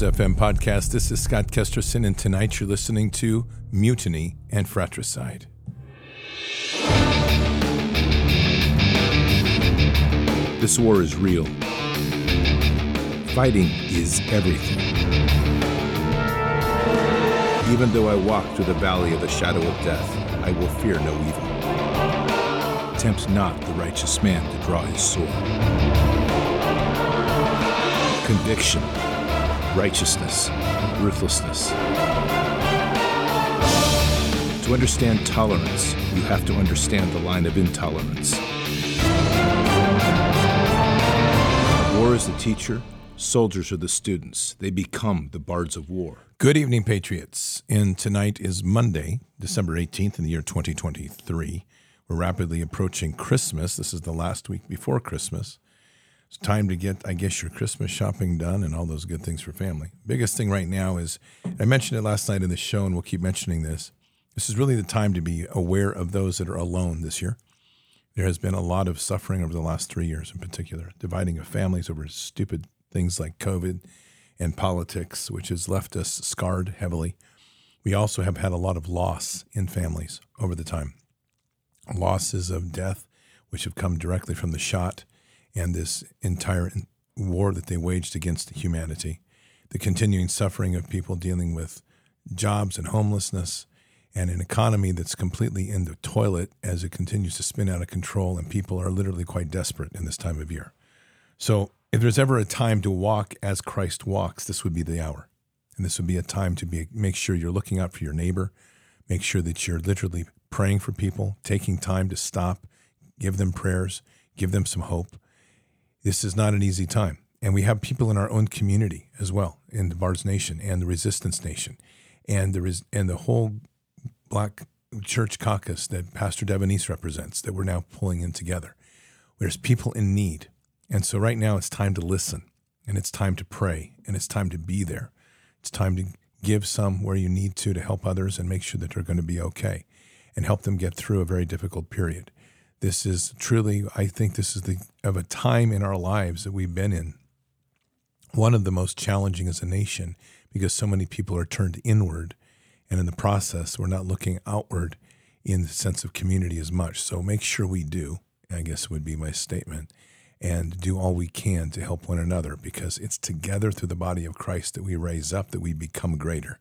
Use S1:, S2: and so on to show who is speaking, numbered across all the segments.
S1: FM podcast. This is Scott Kesterson, and tonight you're listening to Mutiny and Fratricide. This war is real. Fighting is everything. Even though I walk through the valley of the shadow of death, I will fear no evil. Tempt not the righteous man to draw his sword. Conviction righteousness, ruthlessness. To understand tolerance, you have to understand the line of intolerance. War is the teacher, soldiers are the students. They become the bards of war. Good evening, Patriots. And tonight is Monday, December 18th in the year 2023. We're rapidly approaching Christmas. This is the last week before Christmas. It's time to get, I guess, your Christmas shopping done and all those good things for family. Biggest thing right now is, I mentioned it last night in the show, and we'll keep mentioning this. This is really the time to be aware of those that are alone this year. There has been a lot of suffering over the last three years, in particular, dividing of families over stupid things like COVID and politics, which has left us scarred heavily. We also have had a lot of loss in families over the time. Losses of death, which have come directly from the shot and this entire war that they waged against humanity, the continuing suffering of people dealing with jobs and homelessness, and an economy that's completely in the toilet as it continues to spin out of control, and people are literally quite desperate in this time of year. So, if there's ever a time to walk as Christ walks, this would be the hour. And this would be a time to be, make sure you're looking out for your neighbor, make sure that you're literally praying for people, taking time to stop, give them prayers, give them some hope, this is not an easy time. And we have people in our own community as well, in the Bards Nation and the Resistance Nation, and there is and the whole Black Church Caucus that Pastor Devonese represents that we're now pulling in together. There's people in need, and so right now it's time to listen, and it's time to pray, and it's time to be there. It's time to give some where you need to to help others and make sure that they're going to be okay, and help them get through a very difficult period. This is truly, I think, this is the of a time in our lives that we've been in. One of the most challenging as a nation because so many people are turned inward, and in the process, we're not looking outward in the sense of community as much. So make sure we do. I guess would be my statement, and do all we can to help one another because it's together through the body of Christ that we raise up, that we become greater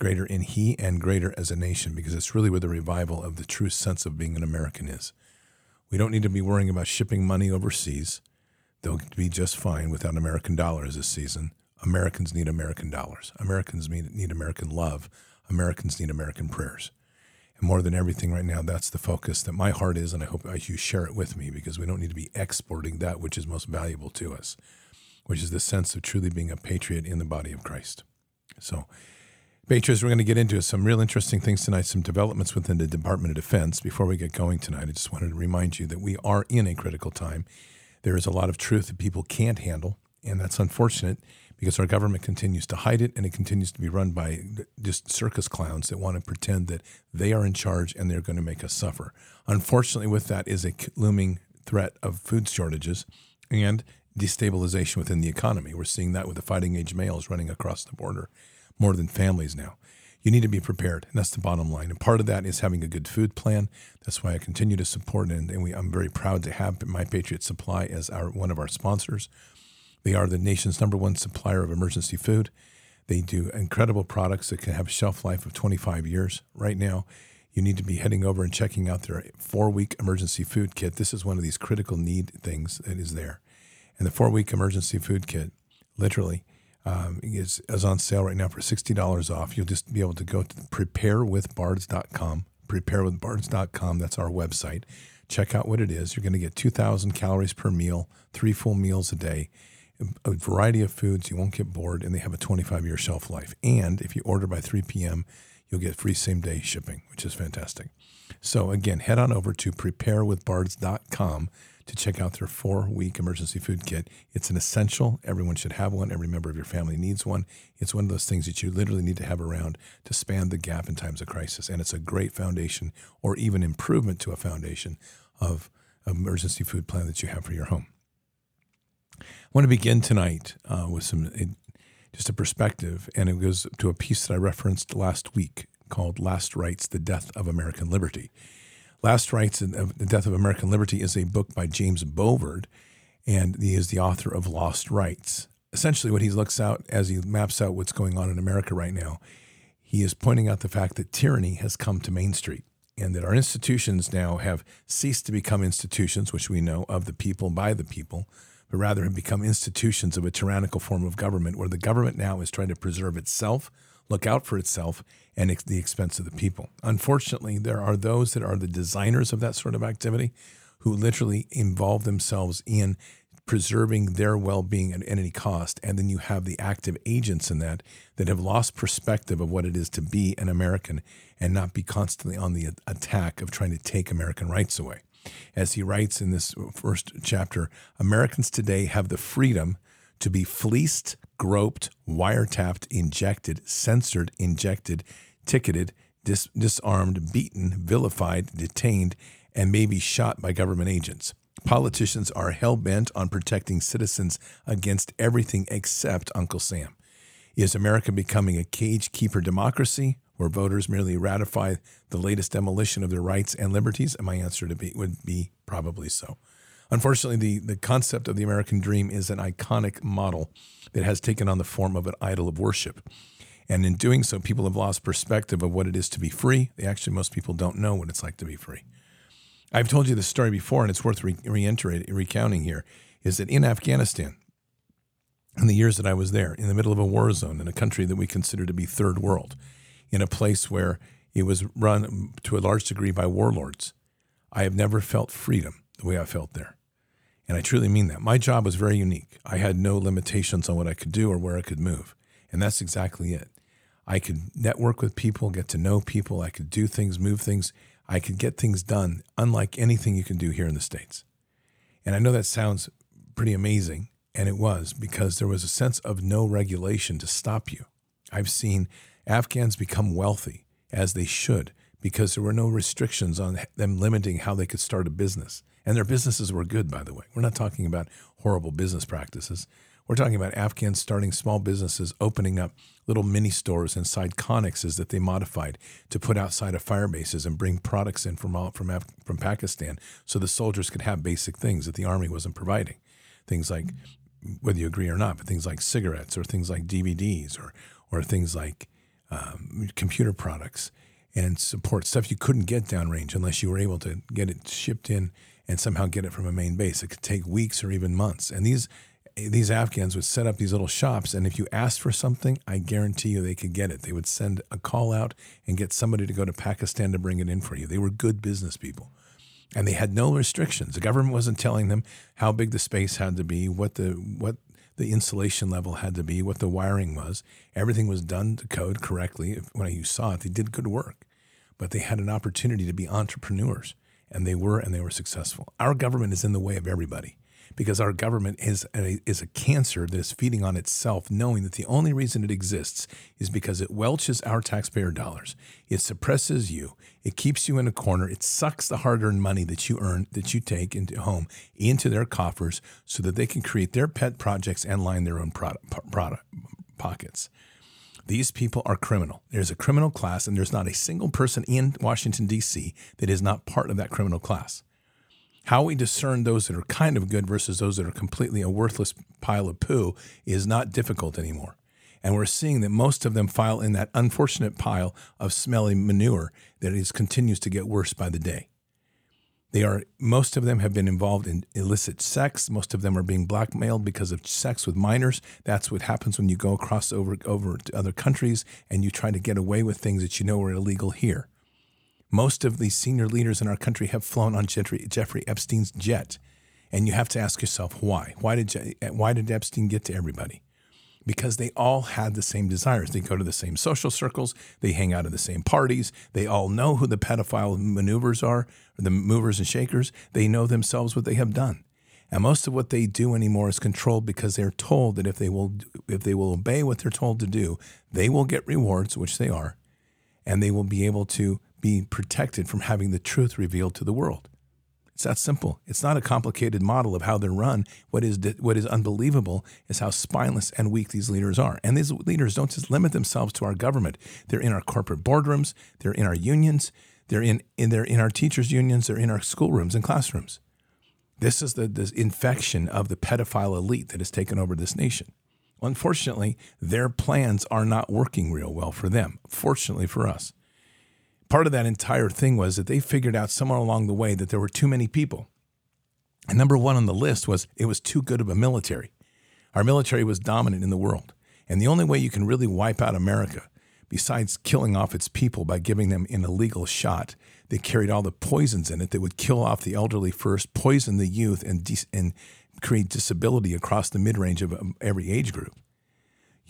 S1: greater in He and greater as a nation, because it's really where the revival of the true sense of being an American is. We don't need to be worrying about shipping money overseas. They'll be just fine without American dollars this season. Americans need American dollars. Americans need American love. Americans need American prayers. And more than everything right now, that's the focus that my heart is, and I hope you share it with me because we don't need to be exporting that which is most valuable to us, which is the sense of truly being a patriot in the body of Christ. So, Patriots, we're going to get into some real interesting things tonight, some developments within the Department of Defense. Before we get going tonight, I just wanted to remind you that we are in a critical time. There is a lot of truth that people can't handle, and that's unfortunate because our government continues to hide it and it continues to be run by just circus clowns that want to pretend that they are in charge and they're going to make us suffer. Unfortunately, with that is a looming threat of food shortages and destabilization within the economy. We're seeing that with the fighting age males running across the border more than families now. You need to be prepared, and that's the bottom line. And part of that is having a good food plan. That's why I continue to support, and, and we, I'm very proud to have My Patriot Supply as our one of our sponsors. They are the nation's number one supplier of emergency food. They do incredible products that can have a shelf life of 25 years. Right now, you need to be heading over and checking out their four week emergency food kit. This is one of these critical need things that is there. And the four week emergency food kit, literally, um, is, is on sale right now for $60 off. You'll just be able to go to preparewithbards.com. Preparewithbards.com, that's our website. Check out what it is. You're going to get 2,000 calories per meal, three full meals a day, a variety of foods. You won't get bored, and they have a 25 year shelf life. And if you order by 3 p.m., you'll get free same day shipping, which is fantastic. So, again, head on over to preparewithbards.com to check out their four week emergency food kit. It's an essential. Everyone should have one. Every member of your family needs one. It's one of those things that you literally need to have around to span the gap in times of crisis. And it's a great foundation or even improvement to a foundation of emergency food plan that you have for your home. I want to begin tonight uh, with some uh, just a perspective, and it goes to a piece that I referenced last week called Last Rights The Death of American Liberty. Last Rights and The Death of American Liberty is a book by James Bovard, and he is the author of Lost Rights. Essentially, what he looks out as he maps out what's going on in America right now, he is pointing out the fact that tyranny has come to Main Street and that our institutions now have ceased to become institutions, which we know of the people by the people, but rather have become institutions of a tyrannical form of government where the government now is trying to preserve itself, look out for itself, and at the expense of the people. Unfortunately, there are those that are the designers of that sort of activity who literally involve themselves in preserving their well-being at any cost and then you have the active agents in that that have lost perspective of what it is to be an american and not be constantly on the attack of trying to take american rights away as he writes in this first chapter americans today have the freedom to be fleeced groped wiretapped injected censored injected ticketed dis- disarmed beaten vilified detained and maybe shot by government agents Politicians are hell bent on protecting citizens against everything except Uncle Sam. Is America becoming a cage keeper democracy where voters merely ratify the latest demolition of their rights and liberties? And my answer to be would be probably so. Unfortunately, the, the concept of the American dream is an iconic model that has taken on the form of an idol of worship. And in doing so, people have lost perspective of what it is to be free. They actually, most people don't know what it's like to be free. I've told you this story before, and it's worth re- recounting here. Is that in Afghanistan, in the years that I was there, in the middle of a war zone in a country that we consider to be third world, in a place where it was run to a large degree by warlords, I have never felt freedom the way I felt there. And I truly mean that. My job was very unique. I had no limitations on what I could do or where I could move. And that's exactly it. I could network with people, get to know people, I could do things, move things I could get things done unlike anything you can do here in the States. And I know that sounds pretty amazing, and it was because there was a sense of no regulation to stop you. I've seen Afghans become wealthy, as they should, because there were no restrictions on them limiting how they could start a business. And their businesses were good, by the way. We're not talking about horrible business practices. We're talking about Afghans starting small businesses, opening up little mini stores inside connexes that they modified to put outside of fire bases and bring products in from from Af- from Pakistan, so the soldiers could have basic things that the army wasn't providing, things like whether you agree or not, but things like cigarettes or things like DVDs or or things like um, computer products and support stuff you couldn't get downrange unless you were able to get it shipped in and somehow get it from a main base. It could take weeks or even months. And these these Afghans would set up these little shops, and if you asked for something, I guarantee you they could get it. They would send a call out and get somebody to go to Pakistan to bring it in for you. They were good business people. And they had no restrictions. The government wasn't telling them how big the space had to be, what the what the insulation level had to be, what the wiring was. Everything was done to code correctly. When you saw it, they did good work. But they had an opportunity to be entrepreneurs, and they were, and they were successful. Our government is in the way of everybody because our government is a, is a cancer that is feeding on itself, knowing that the only reason it exists is because it welches our taxpayer dollars. It suppresses you. It keeps you in a corner. It sucks the hard-earned money that you earn, that you take into home, into their coffers, so that they can create their pet projects and line their own product, product pockets. These people are criminal. There's a criminal class, and there's not a single person in Washington, D.C. that is not part of that criminal class. How we discern those that are kind of good versus those that are completely a worthless pile of poo is not difficult anymore. And we're seeing that most of them file in that unfortunate pile of smelly manure that is, continues to get worse by the day. They are most of them have been involved in illicit sex. Most of them are being blackmailed because of sex with minors. That's what happens when you go across over over to other countries and you try to get away with things that you know are illegal here. Most of the senior leaders in our country have flown on Jeffrey, Epstein's jet. And you have to ask yourself why? Why did, why did Epstein get to everybody? Because they all had the same desires. They go to the same social circles, they hang out at the same parties, they all know who the pedophile maneuvers are, the movers and shakers. They know themselves what they have done. And most of what they do anymore is controlled because they're told that if they will if they will obey what they're told to do, they will get rewards, which they are, and they will be able to be protected from having the truth revealed to the world. It's that simple. It's not a complicated model of how they're run. What is what is unbelievable is how spineless and weak these leaders are. And these leaders don't just limit themselves to our government. They're in our corporate boardrooms. They're in our unions. They're in, in they're in our teachers' unions. They're in our schoolrooms and classrooms. This is the this infection of the pedophile elite that has taken over this nation. Unfortunately, their plans are not working real well for them. Fortunately for us part of that entire thing was that they figured out somewhere along the way that there were too many people. And number one on the list was it was too good of a military. Our military was dominant in the world. And the only way you can really wipe out America, besides killing off its people by giving them an illegal shot that carried all the poisons in it that would kill off the elderly first, poison the youth, and, de- and create disability across the mid range of um, every age group,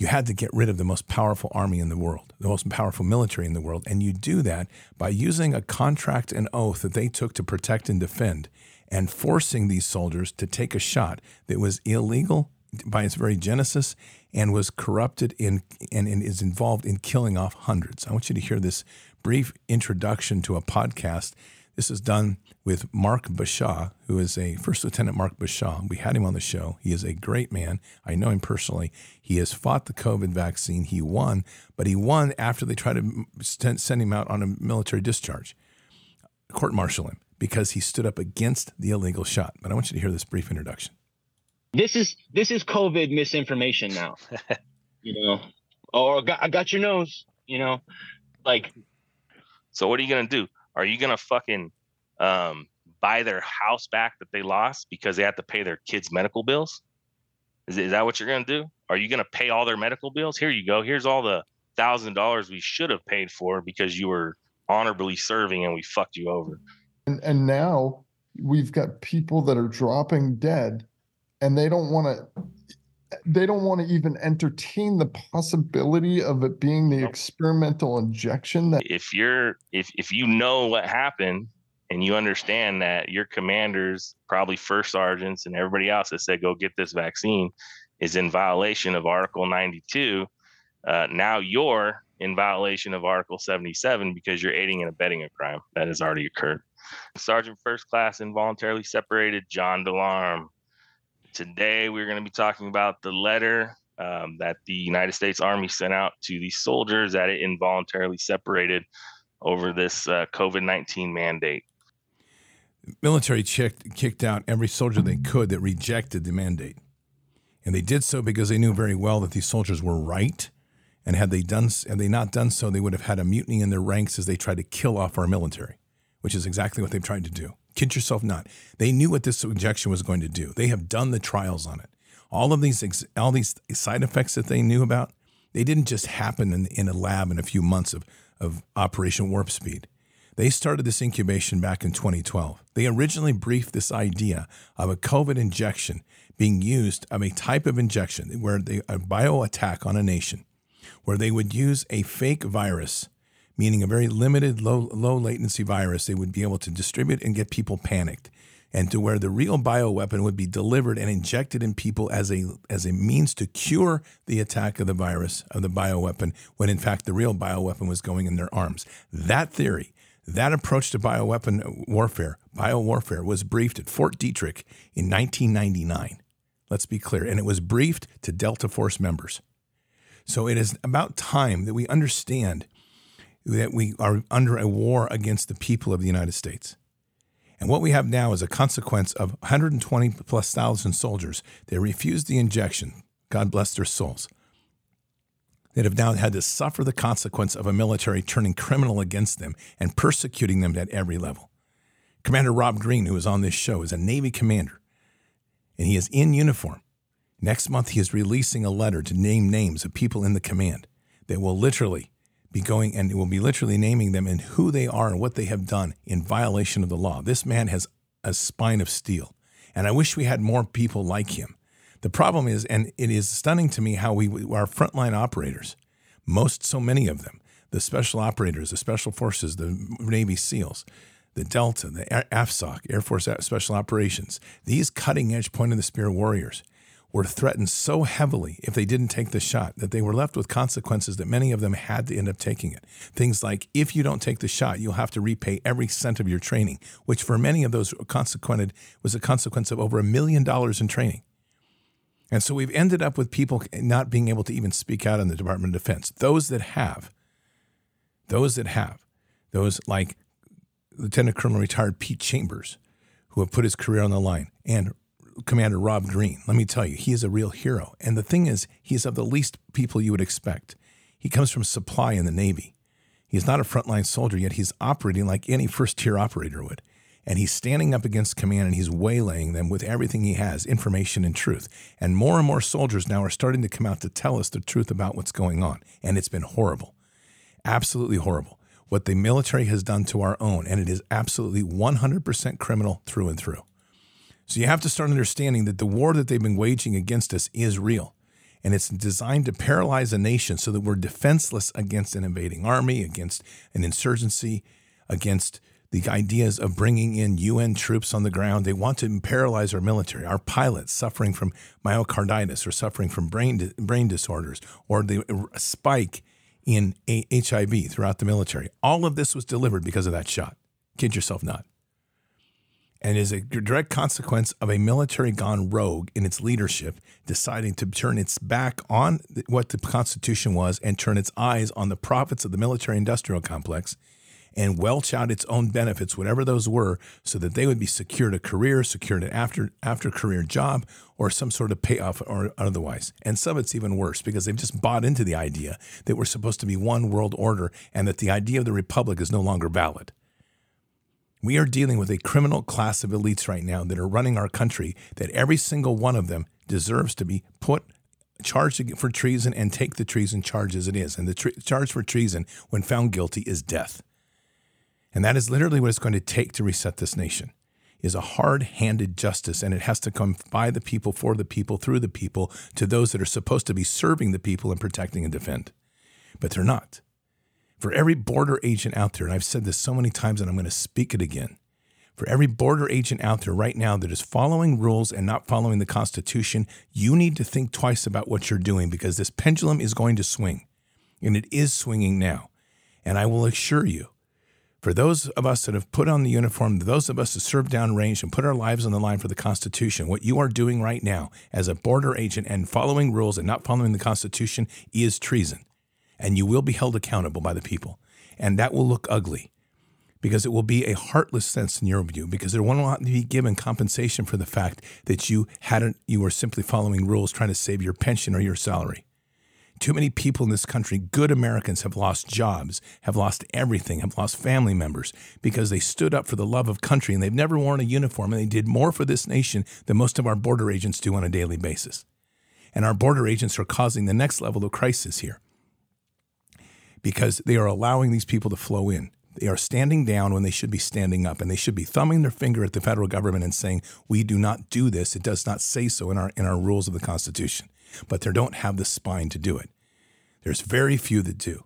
S1: you had to get rid of the most powerful army in the world, the most powerful military in the world. And you do that by using a contract and oath that they took to protect and defend and forcing these soldiers to take a shot that was illegal by its very genesis and was corrupted in and, and is involved in killing off hundreds. I want you to hear this brief introduction to a podcast this is done with Mark Bashaw, who is a First Lieutenant Mark Bashaw. We had him on the show. He is a great man. I know him personally. He has fought the COVID vaccine. He won, but he won after they tried to send him out on a military discharge, court martial him because he stood up against the illegal shot. But I want you to hear this brief introduction.
S2: This is this is COVID misinformation now. you know, or oh, I got your nose. You know, like.
S3: So what are you gonna do? Are you gonna fucking um, buy their house back that they lost because they have to pay their kids' medical bills? Is, is that what you're gonna do? Are you gonna pay all their medical bills? Here you go. Here's all the thousand dollars we should have paid for because you were honorably serving and we fucked you over.
S4: And and now we've got people that are dropping dead and they don't want to they don't want to even entertain the possibility of it being the experimental injection that
S3: if you're if if you know what happened and you understand that your commanders probably first sergeants and everybody else that said go get this vaccine is in violation of article 92 uh, now you're in violation of article 77 because you're aiding and abetting a crime that has already occurred. Sergeant first class involuntarily separated john delarm Today, we're going to be talking about the letter um, that the United States Army sent out to the soldiers that it involuntarily separated over this uh, COVID 19 mandate.
S1: Military checked, kicked out every soldier they could that rejected the mandate. And they did so because they knew very well that these soldiers were right. And had they done, had they not done so, they would have had a mutiny in their ranks as they tried to kill off our military, which is exactly what they've tried to do. Kid yourself not. They knew what this injection was going to do. They have done the trials on it. All of these all these side effects that they knew about, they didn't just happen in, in a lab in a few months of, of Operation Warp Speed. They started this incubation back in 2012. They originally briefed this idea of a COVID injection being used of a type of injection where they, a bio attack on a nation, where they would use a fake virus meaning a very limited, low, low latency virus they would be able to distribute and get people panicked. And to where the real bioweapon would be delivered and injected in people as a, as a means to cure the attack of the virus, of the bioweapon, when in fact the real bioweapon was going in their arms. That theory, that approach to bioweapon warfare, biowarfare, was briefed at Fort Detrick in 1999. Let's be clear. And it was briefed to Delta Force members. So it is about time that we understand that we are under a war against the people of the United States. And what we have now is a consequence of 120 plus thousand soldiers that refused the injection, God bless their souls, that have now had to suffer the consequence of a military turning criminal against them and persecuting them at every level. Commander Rob Green, who is on this show, is a Navy commander, and he is in uniform. Next month, he is releasing a letter to name names of people in the command that will literally be going and it will be literally naming them and who they are and what they have done in violation of the law. This man has a spine of steel. And I wish we had more people like him. The problem is, and it is stunning to me how we, our frontline operators, most, so many of them, the special operators, the special forces, the Navy SEALs, the Delta, the AFSOC, Air Force Special Operations, these cutting edge point of the spear warriors, were threatened so heavily if they didn't take the shot that they were left with consequences that many of them had to end up taking it. Things like if you don't take the shot, you'll have to repay every cent of your training, which for many of those consequented was a consequence of over a million dollars in training. And so we've ended up with people not being able to even speak out in the Department of Defense. Those that have, those that have, those like Lieutenant Colonel retired Pete Chambers, who have put his career on the line, and Commander Rob Green. Let me tell you, he is a real hero. And the thing is, he's of the least people you would expect. He comes from supply in the Navy. He's not a frontline soldier, yet he's operating like any first tier operator would. And he's standing up against command and he's waylaying them with everything he has information and truth. And more and more soldiers now are starting to come out to tell us the truth about what's going on. And it's been horrible. Absolutely horrible. What the military has done to our own. And it is absolutely 100% criminal through and through. So you have to start understanding that the war that they've been waging against us is real. And it's designed to paralyze a nation so that we're defenseless against an invading army, against an insurgency, against the ideas of bringing in UN troops on the ground. They want to paralyze our military, our pilots suffering from myocarditis or suffering from brain, brain disorders or the spike in HIV throughout the military. All of this was delivered because of that shot. Kid yourself not and is a direct consequence of a military gone rogue in its leadership, deciding to turn its back on what the Constitution was and turn its eyes on the profits of the military industrial complex and welch out its own benefits, whatever those were, so that they would be secured a career, secured an after after career job, or some sort of payoff or otherwise. And some it's even worse because they've just bought into the idea that we're supposed to be one world order and that the idea of the republic is no longer valid. We are dealing with a criminal class of elites right now that are running our country, that every single one of them deserves to be put charged for treason and take the treason charge as it is. And the charge for treason, when found guilty, is death. And that is literally what it's going to take to reset this nation is a hard-handed justice and it has to come by the people for the people through the people to those that are supposed to be serving the people and protecting and defend but they're not for every border agent out there, and I've said this so many times and I'm going to speak it again. For every border agent out there right now that is following rules and not following the Constitution, you need to think twice about what you're doing because this pendulum is going to swing. And it is swinging now. And I will assure you, for those of us that have put on the uniform, those of us that serve downrange and put our lives on the line for the Constitution, what you are doing right now as a border agent and following rules and not following the Constitution is treason and you will be held accountable by the people. And that will look ugly because it will be a heartless sense in your view because there not be given compensation for the fact that you hadn't you were simply following rules trying to save your pension or your salary. Too many people in this country, good Americans, have lost jobs, have lost everything, have lost family members because they stood up for the love of country and they've never worn a uniform and they did more for this nation than most of our border agents do on a daily basis. And our border agents are causing the next level of crisis here because they are allowing these people to flow in. They are standing down when they should be standing up, and they should be thumbing their finger at the federal government and saying, "We do not do this. It does not say so in our in our rules of the Constitution." But they don't have the spine to do it. There's very few that do.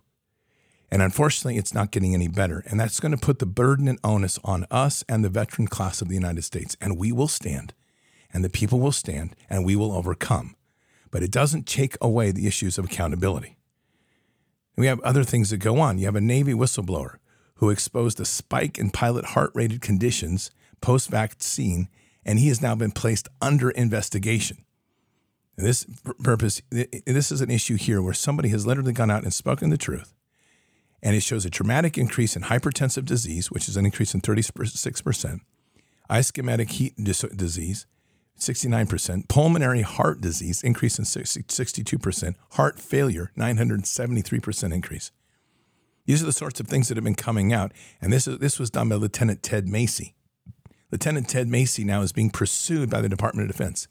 S1: And unfortunately, it's not getting any better. And that's going to put the burden and onus on us and the veteran class of the United States. And we will stand, and the people will stand, and we will overcome. But it doesn't take away the issues of accountability. We have other things that go on. You have a Navy whistleblower who exposed a spike in pilot heart rated conditions post vaccine, and he has now been placed under investigation. And this purpose, this is an issue here where somebody has literally gone out and spoken the truth. And it shows a dramatic increase in hypertensive disease, which is an increase in 36%, ischemic heart disease, 69%, pulmonary heart disease increase in 62%, heart failure 973% increase. These are the sorts of things that have been coming out, and this is, this was done by Lieutenant Ted Macie. Lieutenant Ted Macie now is being pursued by the Department of Defense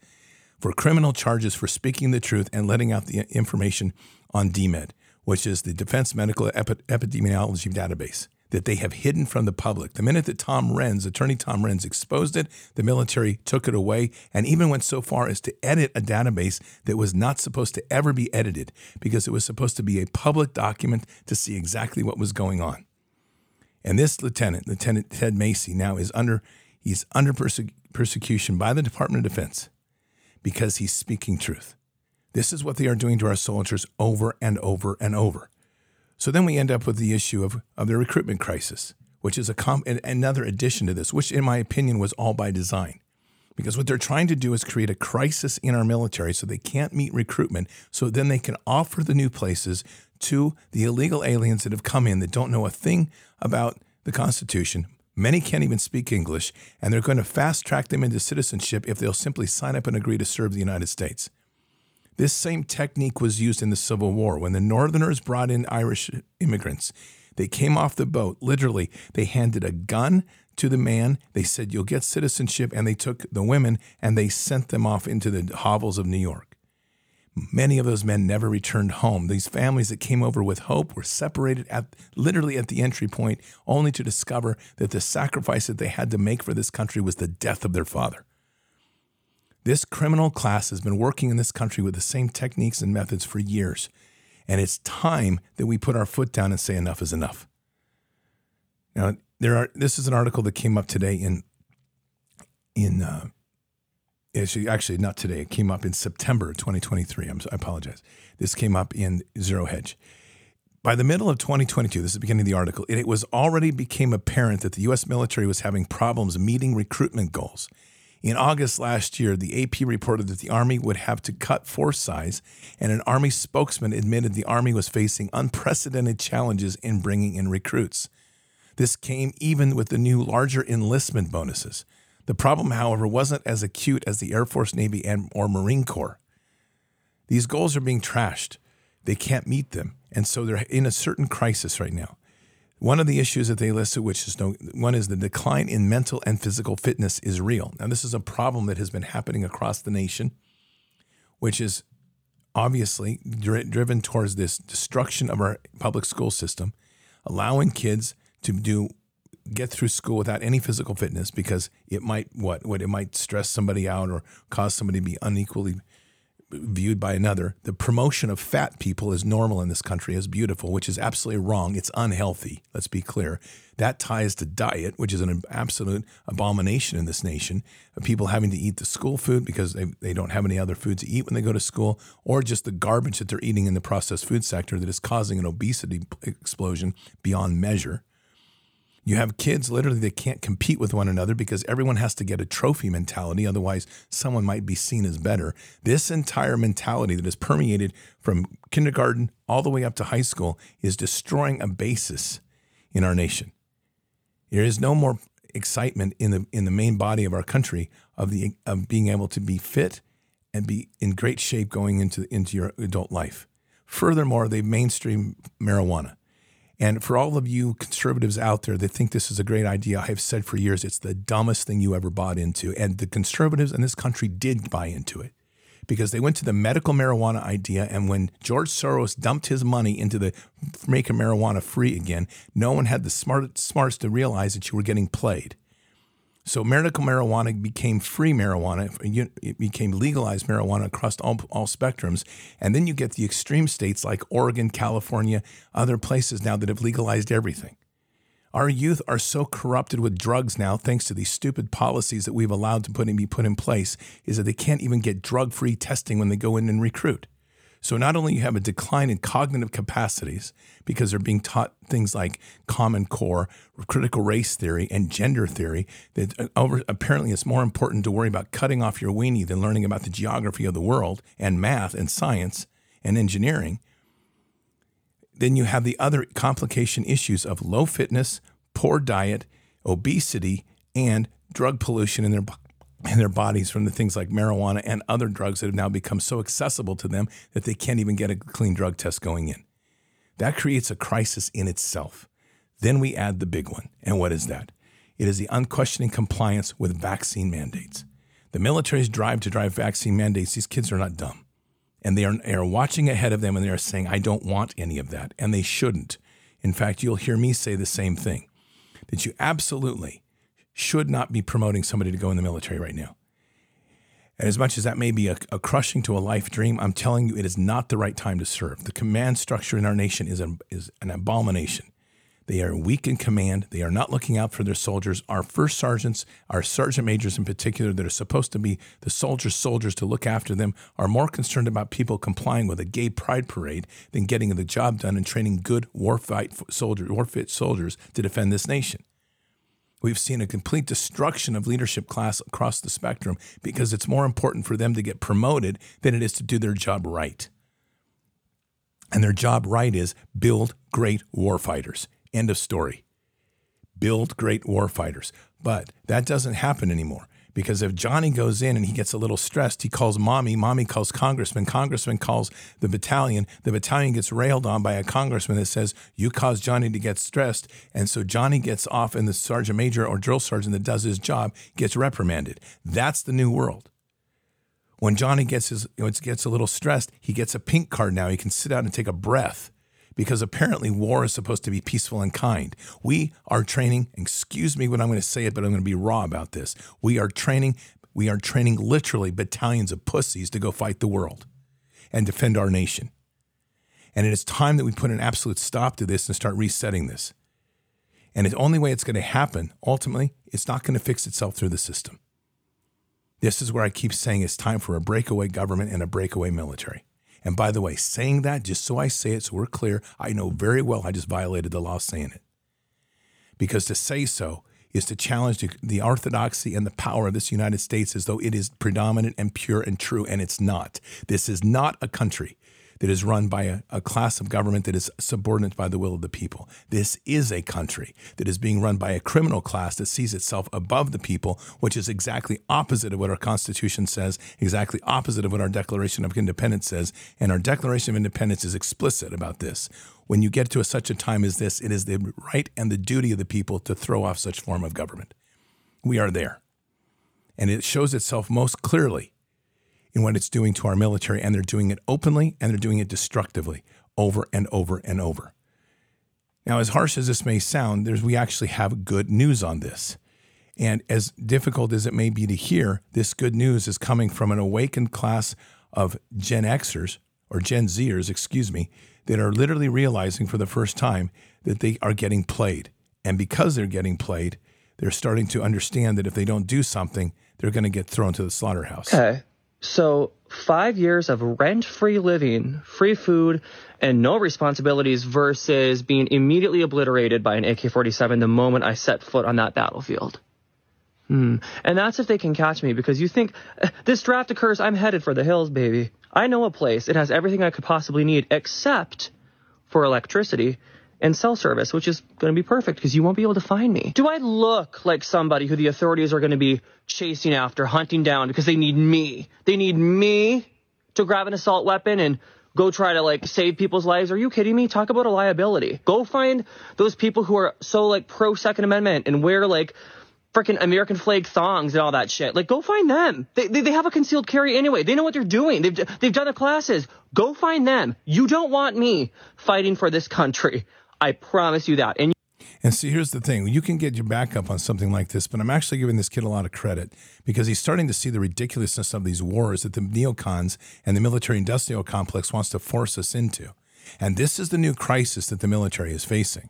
S1: for criminal charges for speaking the truth and letting out the information on DMED, which is the Defense Medical Epidemiology Database that they have hidden from the public. The minute that Tom Renz, attorney Tom Renz, exposed it, the military took it away and even went so far as to edit a database that was not supposed to ever be edited because it was supposed to be a public document to see exactly what was going on. And this lieutenant, Lieutenant Ted Macie, now is under he's under perse- persecution by the Department of Defense because he's speaking truth. This is what they are doing to our soldiers over and over and over. So then we end up with the issue of, of the recruitment crisis, which is a com- another addition to this, which, in my opinion, was all by design. Because what they're trying to do is create a crisis in our military so they can't meet recruitment, so then they can offer the new places to the illegal aliens that have come in that don't know a thing about the Constitution. Many can't even speak English, and they're going to fast track them into citizenship if they'll simply sign up and agree to serve the United States. This same technique was used in the Civil War when the Northerners brought in Irish immigrants. They came off the boat, literally, they handed a gun to the man. They said, You'll get citizenship. And they took the women and they sent them off into the hovels of New York. Many of those men never returned home. These families that came over with hope were separated at literally at the entry point, only to discover that the sacrifice that they had to make for this country was the death of their father. This criminal class has been working in this country with the same techniques and methods for years. And it's time that we put our foot down and say enough is enough. Now, there are this is an article that came up today in in uh, actually, not today. It came up in September 2023. I'm, I apologize. This came up in Zero Hedge. By the middle of 2022, this is the beginning of the article, it was already became apparent that the U.S. military was having problems meeting recruitment goals. In August last year, the AP reported that the Army would have to cut force size, and an Army spokesman admitted the Army was facing unprecedented challenges in bringing in recruits. This came even with the new larger enlistment bonuses. The problem, however, wasn't as acute as the Air Force, Navy, and or Marine Corps. These goals are being trashed. They can't meet them, and so they're in a certain crisis right now. One of the issues that they listed, which is no, one is the decline in mental and physical fitness is real. Now, this is a problem that has been happening across the nation, which is obviously dri- driven towards this destruction of our public school system, allowing kids to do get through school without any physical fitness because it might what what it might stress somebody out or cause somebody to be unequally viewed by another. The promotion of fat people is normal in this country as beautiful, which is absolutely wrong. It's unhealthy. Let's be clear. That ties to diet, which is an absolute abomination in this nation. Of people having to eat the school food because they, they don't have any other food to eat when they go to school, or just the garbage that they're eating in the processed food sector that is causing an obesity explosion beyond measure. You have kids literally they can't compete with one another because everyone has to get a trophy mentality. Otherwise, someone might be seen as better. This entire mentality that is permeated from kindergarten all the way up to high school is destroying a basis in our nation. There is no more excitement in the in the main body of our country of the of being able to be fit and be in great shape going into into your adult life. Furthermore, they mainstream marijuana. And for all of you conservatives out there that think this is a great idea, I have said for years it's the dumbest thing you ever bought into. And the conservatives in this country did buy into it because they went to the medical marijuana idea. And when George Soros dumped his money into the making marijuana free again, no one had the smart, smarts to realize that you were getting played. So medical marijuana became free marijuana. It became legalized marijuana across all, all spectrums. And then you get the extreme states like Oregon, California, other places now that have legalized everything. Our youth are so corrupted with drugs now, thanks to these stupid policies that we've allowed to put in, be put in place, is that they can't even get drug-free testing when they go in and recruit. So not only you have a decline in cognitive capacities because they're being taught things like Common Core, critical race theory, and gender theory, that uh, over, apparently it's more important to worry about cutting off your weenie than learning about the geography of the world and math and science and engineering. Then you have the other complication issues of low fitness, poor diet, obesity, and drug pollution in their their bodies from the things like marijuana and other drugs that have now become so accessible to them that they can't even get a clean drug test going in. That creates a crisis in itself. Then we add the big one. And what is that? It is the unquestioning compliance with vaccine mandates. The military's drive to drive vaccine mandates, these kids are not dumb. And they are, they are watching ahead of them and they are saying, I don't want any of that. And they shouldn't. In fact, you'll hear me say the same thing that you absolutely should not be promoting somebody to go in the military right now. And as much as that may be a, a, crushing to a life dream, I'm telling you, it is not the right time to serve. The command structure in our nation is an, is an abomination. They are weak in command. They are not looking out for their soldiers. Our first sergeants, our sergeant majors in particular, that are supposed to be the soldiers' soldiers to look after them, are more concerned about people complying with a gay pride parade than getting the job done and training good warfight soldiers, warfit soldiers to defend this nation. We've seen a complete destruction of leadership class across the spectrum because it's more important for them to get promoted than it is to do their job right. And their job right is build great warfighters. End of story. Build great warfighters. But that doesn't happen anymore because if Johnny goes in and he gets a little stressed, he calls mommy, mommy calls congressman, congressman calls the battalion, the battalion gets railed on by a congressman that says, You caused Johnny to get stressed. And so Johnny gets off, and the sergeant major or drill sergeant that does his job gets reprimanded. That's the new world. When Johnny gets his gets a little stressed, he gets a pink card now. He can sit down and take a breath because apparently war is supposed to be peaceful and kind. We are training, excuse me when I'm going to say it, but I'm going to be raw about this. We are training, we are training literally battalions of pussies to go fight the world and defend our nation. And it is time that we put an absolute stop to this and start resetting this. And the only way it's going to happen, ultimately, it's not going to fix itself through the system. This is where I keep saying it's time for a breakaway government and a breakaway military. And by the way, saying that, just so I say it, so we're clear, I know very well I just violated the law saying it. Because to say so is to challenge the orthodoxy and the power of this United States as though it is predominant and pure and true, and it's not. This is not a country that is run by a, a, class of government that is subordinate by the will of the people. This is a country that is being run by a criminal class that sees itself above the people, which is exactly opposite of what our Constitution says, exactly opposite of what our Declaration of Independence says. And our Declaration of Independence is explicit about this. When you get to a, such a time as this, it is the right and the duty of the people to throw off such form of government. We are there. And it shows itself most clearly in what it's doing to our military, and they're doing it openly and they're doing it destructively over and over and over. Now, as harsh as this may sound, there's, we actually have good news on this. And as difficult as it may be to hear, this good news is coming from an awakened class of Gen Xers, or Gen Zers, excuse me, that are literally realizing for the first time that they are getting played. And because they're getting played, they're starting to understand that if they don't do something, they're going to get thrown to the slaughterhouse.
S5: Okay. So, five years of rent free living, free food, and no responsibilities versus being immediately obliterated by an AK 47 the moment I set foot on that battlefield. Hmm. And that's if they can catch me because you think this draft occurs, I'm headed for the hills, baby. I know a place. It has everything I could possibly need except for electricity and cell service, which is going to be perfect because you won't be able to find me. Do I look like somebody who the authorities are going to be chasing after, hunting down because they need me? They need me to grab an assault weapon and go try to like save people's lives. Are you kidding me? Talk about a liability. Go find those people who are so like pro Second Amendment and wear like freaking American flag thongs and all that shit. Like, go find them. They, they, they, have a concealed carry anyway. They know what they're doing. They've, they've done the classes. Go find them. You don't want me fighting for this country. I promise you that. And
S1: and see, here's the thing: you can get your back up on something like this, but I'm actually giving this kid a lot of credit because he's starting to see the ridiculousness of these wars that the neocons and the military-industrial complex wants to force us into. And this is the new crisis that the military is facing.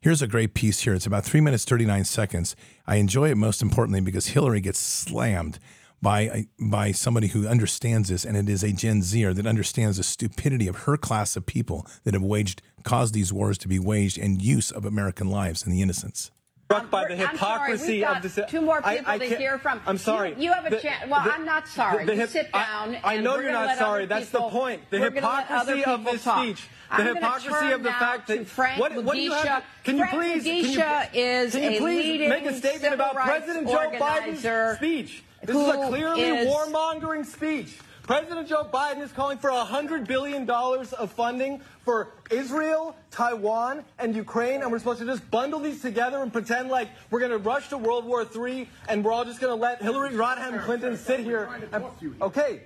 S1: Here's a great piece here. It's about three minutes, 39 seconds. I enjoy it most importantly because Hillary gets slammed by by somebody who understands this, and it is a Gen Zer that understands the stupidity of her class of people that have waged caused these wars to be waged and use of American lives and the innocents
S6: struck by the hypocrisy
S7: sorry,
S6: of this.
S7: Two more people I, I to hear from.
S6: I'm sorry.
S7: You, you have a the, chance. Well, the, I'm not sorry. The, the, sit down.
S6: I, I know you're not sorry. That's
S7: people,
S6: the point. The hypocrisy of this
S7: talk.
S6: speech. The
S7: I'm
S6: hypocrisy of the fact that
S7: Frank
S6: what, what do you have? Can
S7: Frank
S6: you please? Can you,
S7: is
S6: can you please make a statement about President Joe Biden's speech? This is a clearly is, warmongering speech. President Joe Biden is calling for $100 billion of funding for Israel, Taiwan, and Ukraine, and we're supposed to just bundle these together and pretend like we're going to rush to World War III and we're all just going to let Hillary Rodham Clinton sit here. And, okay.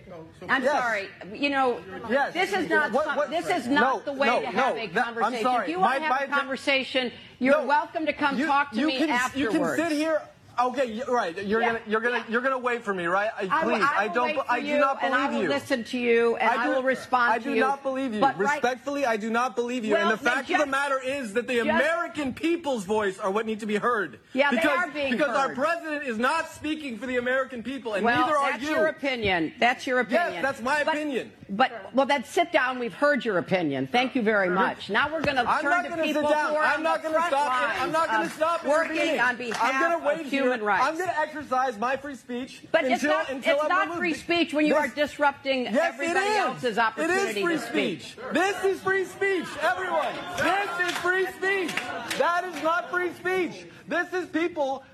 S7: I'm yes. sorry. You know, yes. this is not what, what, this is not no, the way
S6: no,
S7: to have
S6: no,
S7: a conversation.
S6: I'm.
S7: If you want to have a conversation, you're welcome to come
S6: you,
S7: talk to
S6: you
S7: me
S6: can,
S7: afterwards.
S6: You can sit here Okay, right. You're yeah, gonna you're gonna yeah. you're gonna wait for me, right? Please, I, I, I don't. I do not believe
S7: and I will
S6: you.
S7: Listen to you, and I, do, I will respond.
S6: I do not believe you. But Respectfully, right, I do not believe you. Well, and the fact just, of the matter is that the just, American people's voice are what need to be heard.
S7: Yeah,
S6: because,
S7: they are being
S6: because
S7: heard.
S6: our president is not speaking for the American people, and
S7: well,
S6: neither are
S7: that's
S6: you.
S7: your opinion. That's your opinion.
S6: Yes, that's my
S7: but,
S6: opinion.
S7: But well, then sit down. We've heard your opinion. Thank you very much. Now we're going to turn to people who are
S6: I'm not going to stop. I'm not going to stop
S7: working on behalf of human rights.
S6: I'm going to exercise my free speech.
S7: But
S6: until,
S7: it's not,
S6: until
S7: it's not free speech when you
S6: this,
S7: are disrupting
S6: yes,
S7: everybody else's opportunity
S6: It is free
S7: to
S6: speech.
S7: Speak.
S6: This is free speech, everyone. This is free speech. That is not free speech. This is people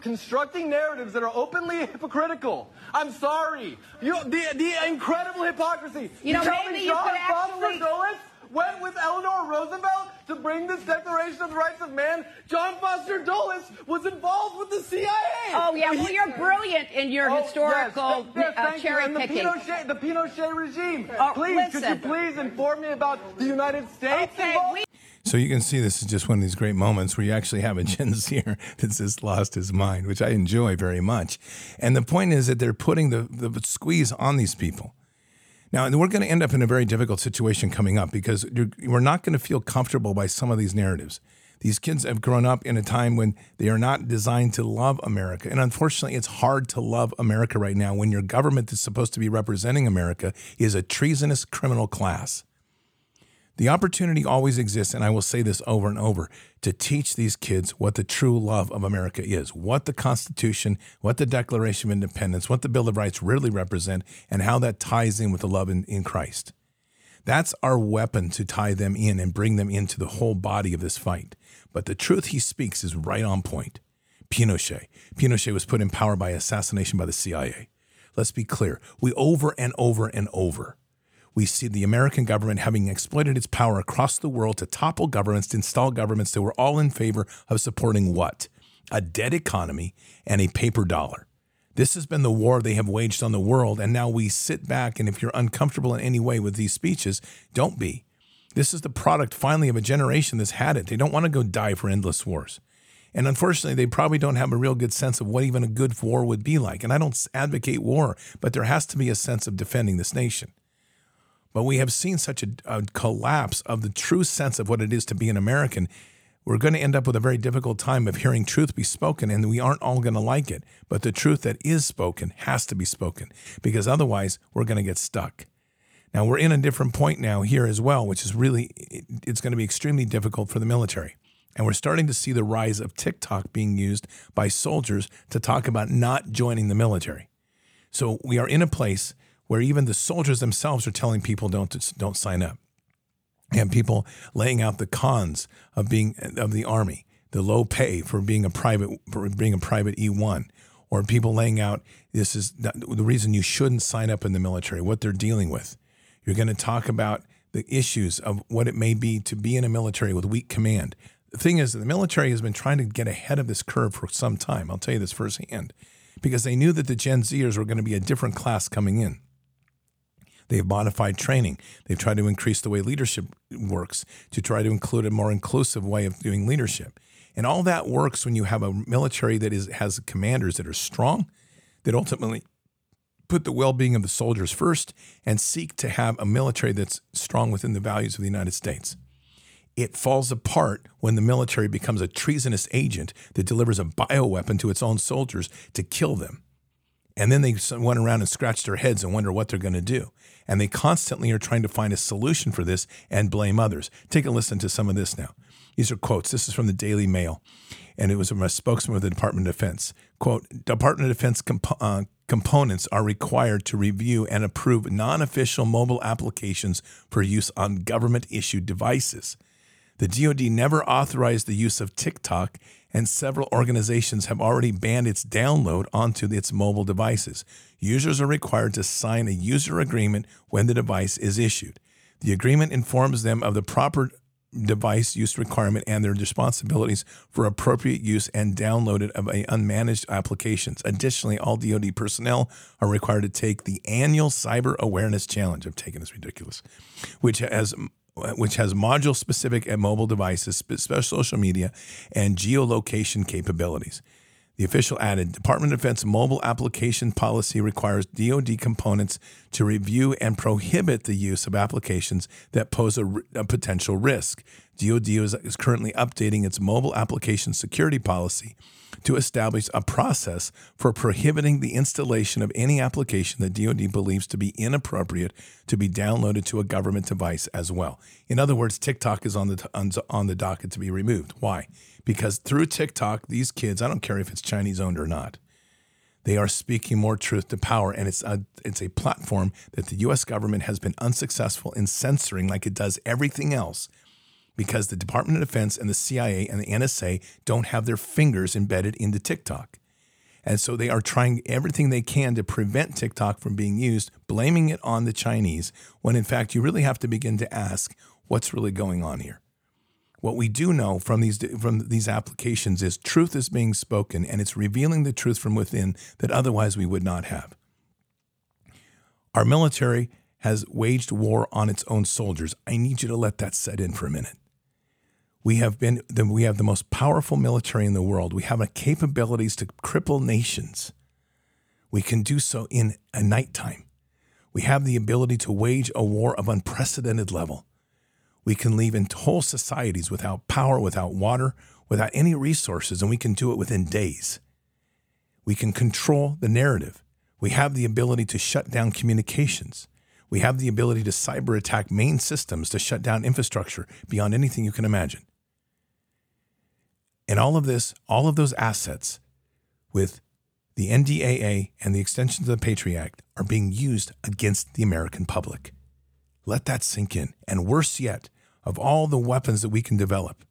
S6: constructing narratives that are openly hypocritical. I'm sorry. You, the, the incredible hypocrisy.
S7: You, know, maybe you could actually...
S6: Dulles went with Eleanor Roosevelt to bring this Declaration of the Rights of Man. John Foster Dulles was involved with the CIA.
S7: Oh, yeah. Well, you're brilliant in your oh, historical
S6: yes, yes,
S7: uh, cherry
S6: the
S7: picking.
S6: Pinochet, the Pinochet regime.
S7: Oh,
S6: please,
S7: listen.
S6: could you please inform me about the United States?
S7: Okay, we-
S1: so you can see this is just one of these great moments where you actually have a Gen Zer that's just lost his mind, which I enjoy very much. And the point is that they're putting the, the squeeze on these people. Now, we're going to end up in a very difficult situation coming up because we're not going to feel comfortable by some of these narratives. These kids have grown up in a time when they are not designed to love America. And unfortunately, it's hard to love America right now when your government that's supposed to be representing America is a treasonous criminal class. The opportunity always exists, and I will say this over and over, to teach these kids what the true love of America is, what the Constitution, what the Declaration of Independence, what the Bill of Rights really represent, and how that ties in with the love in, in Christ. That's our weapon to tie them in and bring them into the whole body of this fight. But the truth he speaks is right on point. Pinochet. Pinochet was put in power by assassination by the CIA. Let's be clear. We over and over and over we see the American government having exploited its power across the world to topple governments, to install governments that were all in favor of supporting what? A dead economy and a paper dollar. This has been the war they have waged on the world. And now we sit back, and if you're uncomfortable in any way with these speeches, don't be. This is the product finally of a generation that's had it. They don't want to go die for endless wars. And unfortunately, they probably don't have a real good sense of what even a good war would be like. And I don't advocate war, but there has to be a sense of defending this nation. But we have seen such a, a collapse of the true sense of what it is to be an American. We're going to end up with a very difficult time of hearing truth be spoken, and we aren't all going to like it. But the truth that is spoken has to be spoken because otherwise we're going to get stuck. Now, we're in a different point now here as well, which is really, it's going to be extremely difficult for the military. And we're starting to see the rise of TikTok being used by soldiers to talk about not joining the military. So we are in a place where even the soldiers themselves are telling people don't don't sign up. And people laying out the cons of being of the army, the low pay for being a private for being a private E1, or people laying out this is the reason you shouldn't sign up in the military, what they're dealing with. You're going to talk about the issues of what it may be to be in a military with weak command. The thing is, the military has been trying to get ahead of this curve for some time. I'll tell you this firsthand, because they knew that the Gen Zers were going to be a different class coming in. They've modified training. They've tried to increase the way leadership works to try to include a more inclusive way of doing leadership. And all that works when you have a military that is has commanders that are strong, that ultimately put the well-being of the soldiers first and seek to have a military that's strong within the values of the United States. It falls apart when the military becomes a treasonous agent that delivers a bioweapon to its own soldiers to kill them. And then they went around and scratch their heads and wonder what they're going to do. And they constantly are trying to find a solution for this and blame others. Take a listen to some of this now. These are quotes. This is from the Daily Mail, and it was from a spokesman of the Department of Defense. Quote Department of Defense comp- uh, components are required to review and approve non official mobile applications for use on government issued devices. The DoD never authorized the use of TikTok, and several organizations have already banned its download onto its mobile devices. Users are required to sign a user agreement when the device is issued. The agreement informs them of the proper device use requirement and their responsibilities for appropriate use and download of unmanaged applications. Additionally, all DoD personnel are required to take the annual Cyber Awareness Challenge. I've taken this ridiculous, which has which has module specific and mobile devices, special social media, and geolocation capabilities. The official added Department of Defense mobile application policy requires DoD components to review and prohibit the use of applications that pose a, a potential risk. DoD is, is currently updating its mobile application security policy to establish a process for prohibiting the installation of any application that DoD believes to be inappropriate to be downloaded to a government device as well. In other words, TikTok is on the on, the docket to be removed. Why? because through TikTok, these kids, I don't care if it's Chinese owned or not, they are speaking more truth to power. And it's a, it's a platform that the US government has been unsuccessful in censoring like it does everything else because the Department of Defense and the CIA and the NSA don't have their fingers embedded into TikTok. And so they are trying everything they can to prevent TikTok from being used, blaming it on the Chinese, when in fact you really have to begin to ask what's really going on here. What we do know from these from these applications is truth is being spoken and it's revealing the truth from within that otherwise we would not have. Our military has waged war on its own soldiers. I need you to let that set in for a minute. We have been we have the most powerful military in the world. We have the capabilities to cripple nations. We can do so in a nighttime. We have the ability to wage a war of unprecedented level. We can leave in whole societies without power, without water, without any resources, and we can do it within days. We can control the narrative. We have the ability to shut down communications. We have the ability to cyber attack main systems to shut down infrastructure beyond anything you can imagine. And all of this, all of those assets with the NDAA and the extensions of the Patriot Act are being used against the American public. Let that sink in. And worse yet, of all the weapons that we can develop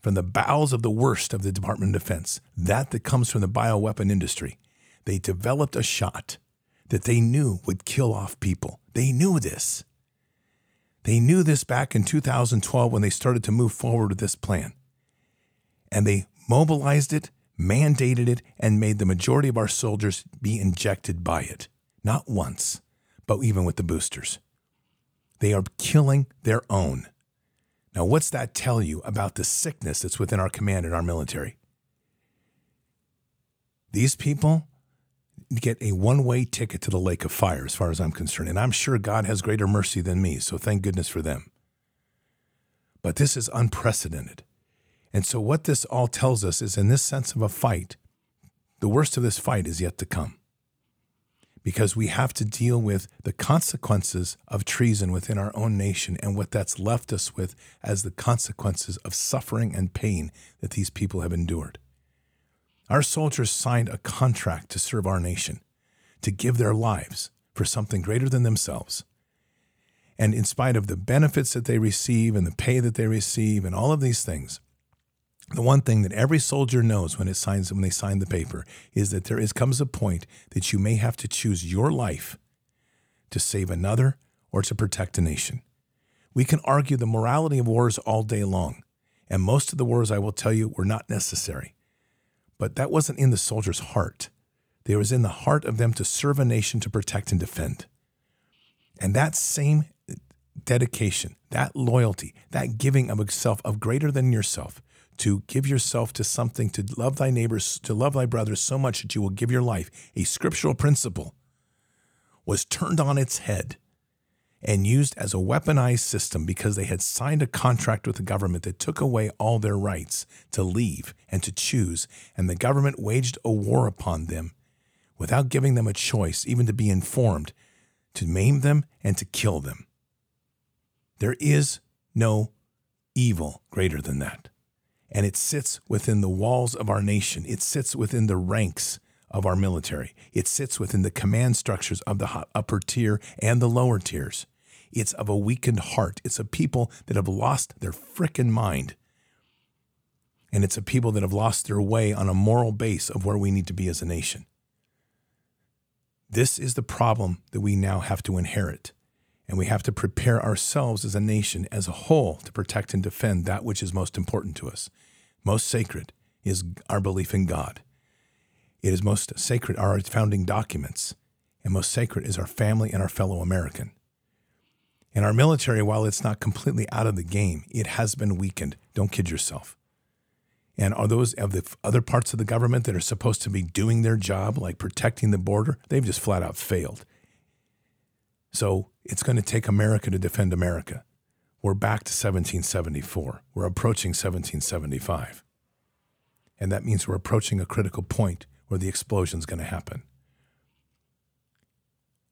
S1: from the bowels of the worst of the Department of Defense, that that comes from the bioweapon industry. They developed a shot that they knew would kill off people. They knew this. They knew this back in 2012 when they started to move forward with this plan. And they mobilized it, mandated it, and made the majority of our soldiers be injected by it. Not once, but even with the boosters. They are killing their own. Now, what's that tell you about the sickness that's within our command and our military? These people get a one way ticket to the lake of fire, as far as I'm concerned. And I'm sure God has greater mercy than me, so thank goodness for them. But this is unprecedented. And so, what this all tells us is in this sense of a fight, the worst of this fight is yet to come because we have to deal with the consequences of treason within our own nation and what that's left us with as the consequences of suffering and pain that these people have endured. Our soldiers signed a contract to serve our nation, to give their lives for something greater than themselves. And in spite of the benefits that they receive and the pay that they receive and all of these things, the one thing that every soldier knows when it signs when they sign the paper is that there is comes a point that you may have to choose your life to save another or to protect a nation. We can argue the morality of wars all day long, and most of the wars I will tell you were not necessary. But that wasn't in the soldier's heart. It was in the heart of them to serve a nation to protect and defend. And that same dedication, that loyalty, that giving of self of greater than yourself to give yourself to something, to love thy neighbors, to love thy brothers so much that you will give your life, a scriptural principle, was turned on its head and used as a weaponized system because they had signed a contract with the government that took away all their rights to leave and to choose, and the government waged a war upon them without giving them a choice, even to be informed, to maim them and to kill them. There is no evil greater than that and it sits within the walls of our nation. It sits within the ranks of our military. It sits within the command structures of the upper tier and the lower tiers. It's of a weakened heart. It's a people that have lost their frickin' mind. And it's a people that have lost their way on a moral base of where we need to be as a nation. This is the problem that we now have to inherit. And we have to prepare ourselves as a nation as a whole to protect and defend that which is most important to us. Most sacred is our belief in God. It is most sacred are our founding documents, and most sacred is our family and our fellow American. And our military, while it's not completely out of the game, it has been weakened. Don't kid yourself. And are those of the other parts of the government that are supposed to be doing their job, like protecting the border, they've just flat out failed. So it's going to take America to defend America. We're back to 1774. We're approaching 1775. And that means we're approaching a critical point where the explosion is going to happen.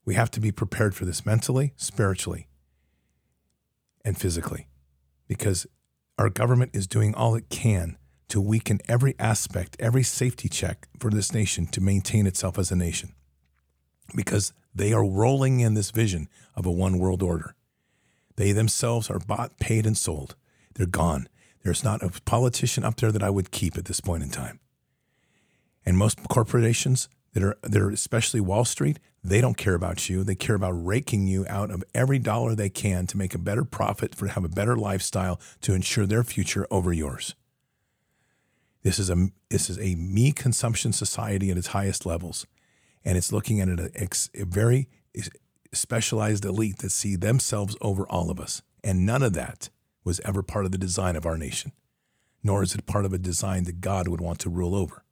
S1: We have to be prepared for this mentally, spiritually, and physically because our government is doing all it can to weaken every aspect, every safety check for this nation to maintain itself as a nation because they are rolling in this vision of a one world order. They themselves are bought, paid, and sold. They're gone. There's not a politician up there that I would keep at this point in time. And most corporations that are that are especially Wall Street, they don't care about you. They care about raking you out of every dollar they can to make a better profit, for have a better lifestyle, to ensure their future over yours. This is a this is a me consumption society at its highest levels, and it's looking at a, a very specialized elite that see themselves over all of us. And none of that was ever part of the design of our nation, nor is it part of a design that God would want to rule over.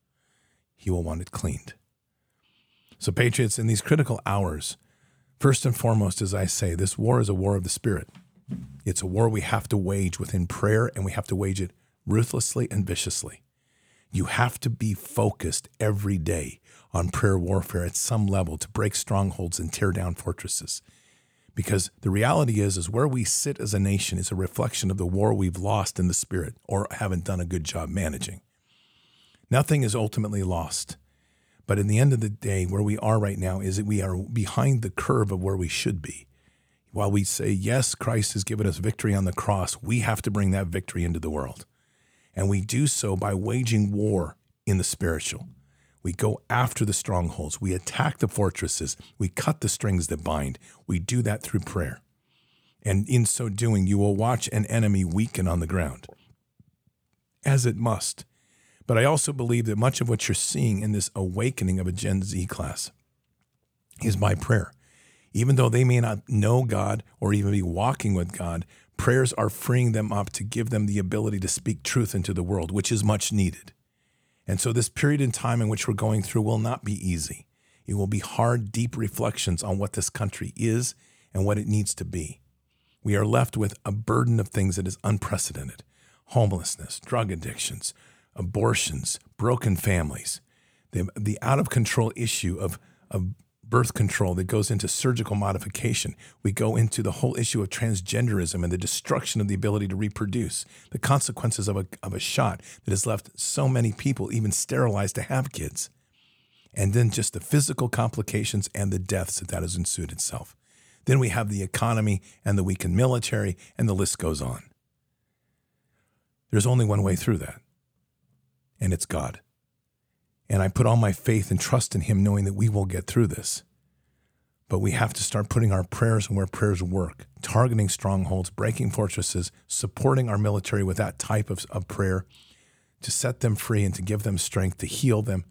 S1: He will want it cleaned. So, Patriots, in these critical hours, first and foremost, as I say, this war is a war of the Spirit. It's a war we have to wage within prayer, and we have to wage it ruthlessly and viciously. You have to be focused every day on prayer warfare at some level to break strongholds and tear down fortresses. Because the reality is, is where we sit as a nation is a reflection of the war we've lost in the spirit or haven't done a good job managing. Nothing is ultimately lost. But in the end of the day, where we are right now is that we are behind the curve of where we should be. While we say, yes, Christ has given us victory on the cross, we have to bring that victory into the world. And we do so by waging war in the spiritual. We go after the strongholds. We attack the fortresses. We cut the strings that bind. We do that through prayer. And in so doing, you will watch an enemy weaken on the ground, as it must. But I also believe that much of what you're seeing in this awakening of a Gen Z class is by prayer. Even though they may not know God or even be walking with God, prayers are freeing them up to give them the ability to speak truth into the world, which is much needed. And so, this period in time in which we're going through will not be easy. It will be hard, deep reflections on what this country is and what it needs to be. We are left with a burden of things that is unprecedented homelessness, drug addictions, abortions, broken families, the, the out of control issue of, of birth control that goes into surgical modification. We go into the whole issue of transgenderism and the destruction of the ability to reproduce, the consequences of a, of a shot that has left so many people even sterilized to have kids. And then just the physical complications and the deaths that that has ensued itself. Then we have the economy and the weakened military, and the list goes on. There's only one way through that, and it's God. And I put all my faith and trust in Him, knowing that we will get through this. But we have to start putting our prayers where prayers work, targeting strongholds, breaking fortresses, supporting our military with that type of, of prayer to set them free and to give them strength, to heal them,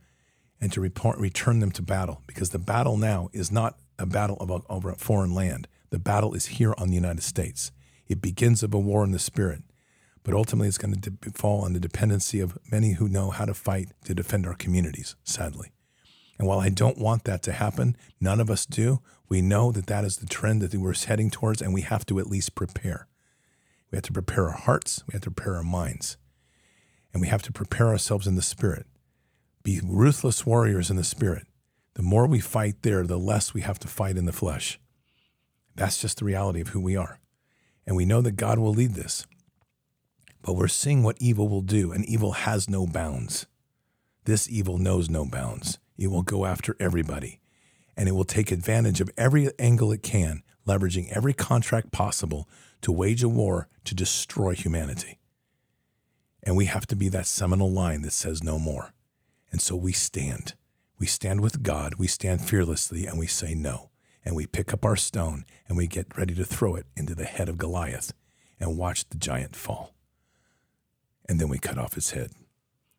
S1: and to report, return them to battle. Because the battle now is not a battle of a, over a foreign land, the battle is here on the United States. It begins of a war in the spirit but ultimately it's going to de- fall on the dependency of many who know how to fight to defend our communities, sadly. And while I don't want that to happen, none of us do, we know that that is the trend that we're heading towards, and we have to at least prepare. We have to prepare our hearts, we have to prepare our minds, and we have to prepare ourselves in the spirit. Be ruthless warriors in the spirit. The more we fight there, the less we have to fight in the flesh. That's just the reality of who we are. And we know that God will lead this. But we're seeing what evil will do, and evil has no bounds. This evil knows no bounds. It will go after everybody, and it will take advantage of every angle it can, leveraging every contract possible to wage a war to destroy humanity. And we have to be that seminal line that says no more. And so we stand. We stand with God, we stand fearlessly, and we say no. And we pick up our stone and we get ready to throw it into the head of Goliath and watch the giant fall and then we cut off his head.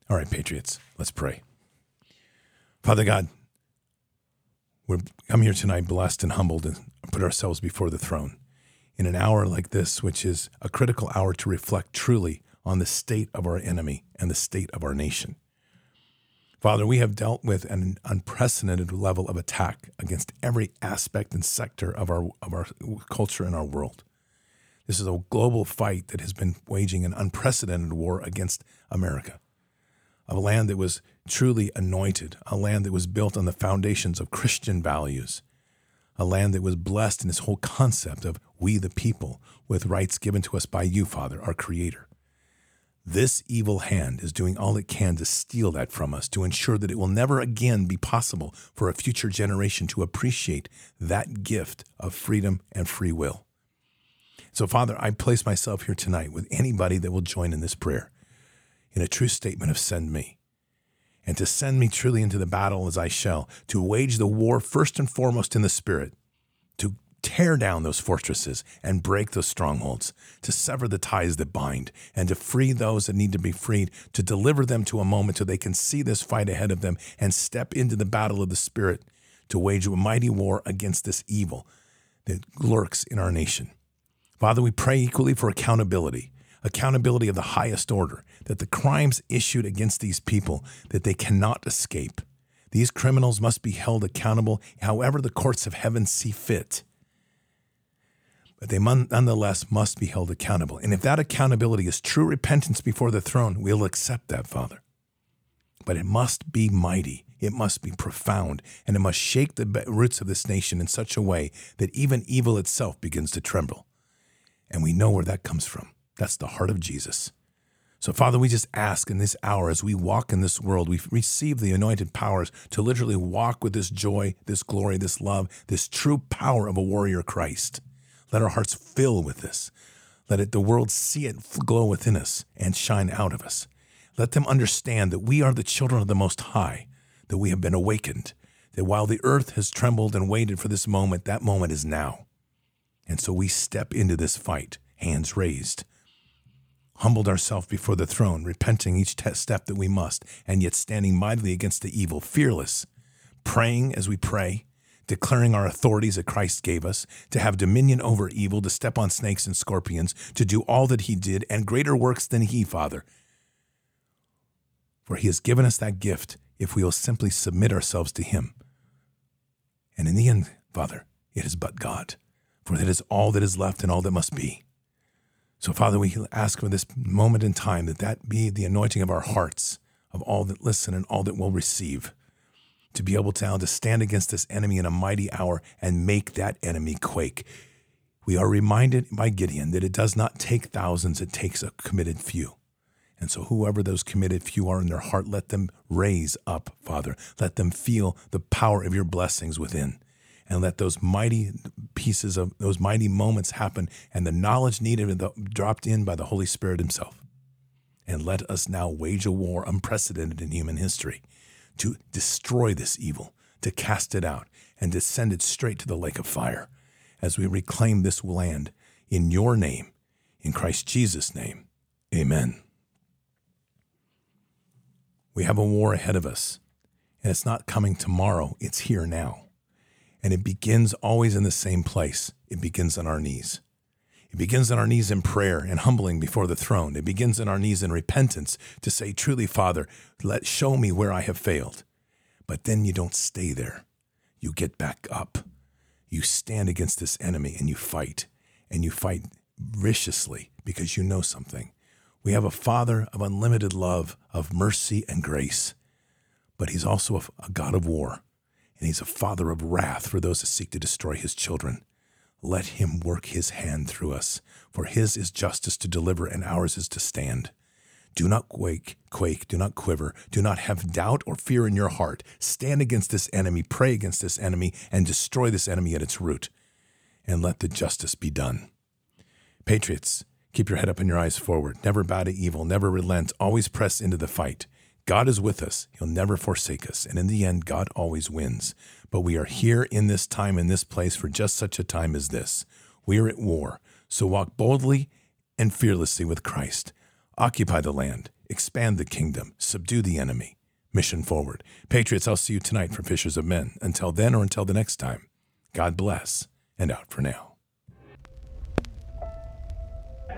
S1: All right, Patriots, let's pray. Father God, we come here tonight blessed and humbled and put ourselves before the throne in an hour like this, which is a critical hour to reflect truly on the state of our enemy and the state of our nation. Father, we have dealt with an unprecedented level of attack against every aspect and sector of our, of our culture and our world. This is a global fight that has been waging an unprecedented war against America, a land that was truly anointed, a land that was built on the foundations of Christian values, a land that was blessed in this whole concept of we the people with rights given to us by you, Father, our Creator. This evil hand is doing all it can to steal that from us, to ensure that it will never again be possible for a future generation to appreciate that gift of freedom and free will. So, Father, I place myself here tonight with anybody that will join in this prayer in a true statement of send me. And to send me truly into the battle as I shall, to wage the war first and foremost in the Spirit, to tear down those fortresses and break those strongholds, to sever the ties that bind, and to free those that need to be freed, to deliver them to a moment so they can see this fight ahead of them and step into the battle of the Spirit to wage a mighty war against this evil that lurks in our nation. Father, we pray equally for accountability, accountability of the highest order, that the crimes issued against these people that they cannot escape. These criminals must be held accountable however the courts of heaven see fit but they nonetheless must be held accountable. And if that accountability is true repentance before the throne, we'll accept that, Father. But it must be mighty, it must be profound, and it must shake the roots of this nation in such a way that even evil itself begins to tremble. And we know where that comes from. That's the heart of Jesus. So, Father, we just ask in this hour as we walk in this world, we receive the anointed powers to literally walk with this joy, this glory, this love, this true power of a warrior Christ. Let our hearts fill with this. Let it, the world see it glow within us and shine out of us. Let them understand that we are the children of the Most High, that we have been awakened, that while the earth has trembled and waited for this moment, that moment is now. And so we step into this fight, hands raised, humbled ourselves before the throne, repenting each step that we must, and yet standing mightily against the evil, fearless, praying as we pray, declaring our authorities that Christ gave us, to have dominion over evil, to step on snakes and scorpions, to do all that he did, and greater works than he, Father. For he has given us that gift if we will simply submit ourselves to him. And in the end, Father, it is but God, for that is all that is left and all that must be. So, Father, we ask for this moment in time that that be the anointing of our hearts, of all that listen and all that will receive to be able to, to stand against this enemy in a mighty hour and make that enemy quake. We are reminded by Gideon that it does not take thousands, it takes a committed few. And so, whoever those committed few are in their heart, let them raise up, Father. Let them feel the power of your blessings within. And let those mighty pieces of those mighty moments happen and the knowledge needed dropped in by the Holy Spirit Himself. And let us now wage a war unprecedented in human history to destroy this evil, to cast it out, and to send it straight to the lake of fire as we reclaim this land in your name, in Christ Jesus' name. Amen. We have a war ahead of us, and it's not coming tomorrow, it's here now. And it begins always in the same place it begins on our knees. It begins on our knees in prayer and humbling before the throne. It begins on our knees in repentance to say, Truly, Father, let show me where I have failed. But then you don't stay there. You get back up. You stand against this enemy and you fight. And you fight viciously because you know something. We have a Father of unlimited love, of mercy and grace, but He's also a, God of war, and He's a Father of wrath for those that seek to destroy His children. Let him work his hand through us, for his is justice to deliver, and ours is to stand. Do not quake, quake, do not quiver, do not have doubt or fear in your heart. Stand against this enemy, pray against this enemy, and destroy this enemy at its root, and let the justice be done. Patriots, keep your head up and your eyes forward. Never bow to evil, never relent, always press into the fight. God is with us. He'll never forsake us. And in the end, God always wins. But we are here in this time, in this place, for just such a time as this. We are at war. So walk boldly and fearlessly with Christ. Occupy the land, expand the kingdom, subdue the enemy. Mission forward. Patriots, I'll see you tonight for Fishers of Men. Until then or until the next time, God bless and out for now.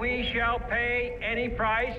S8: We shall pay any price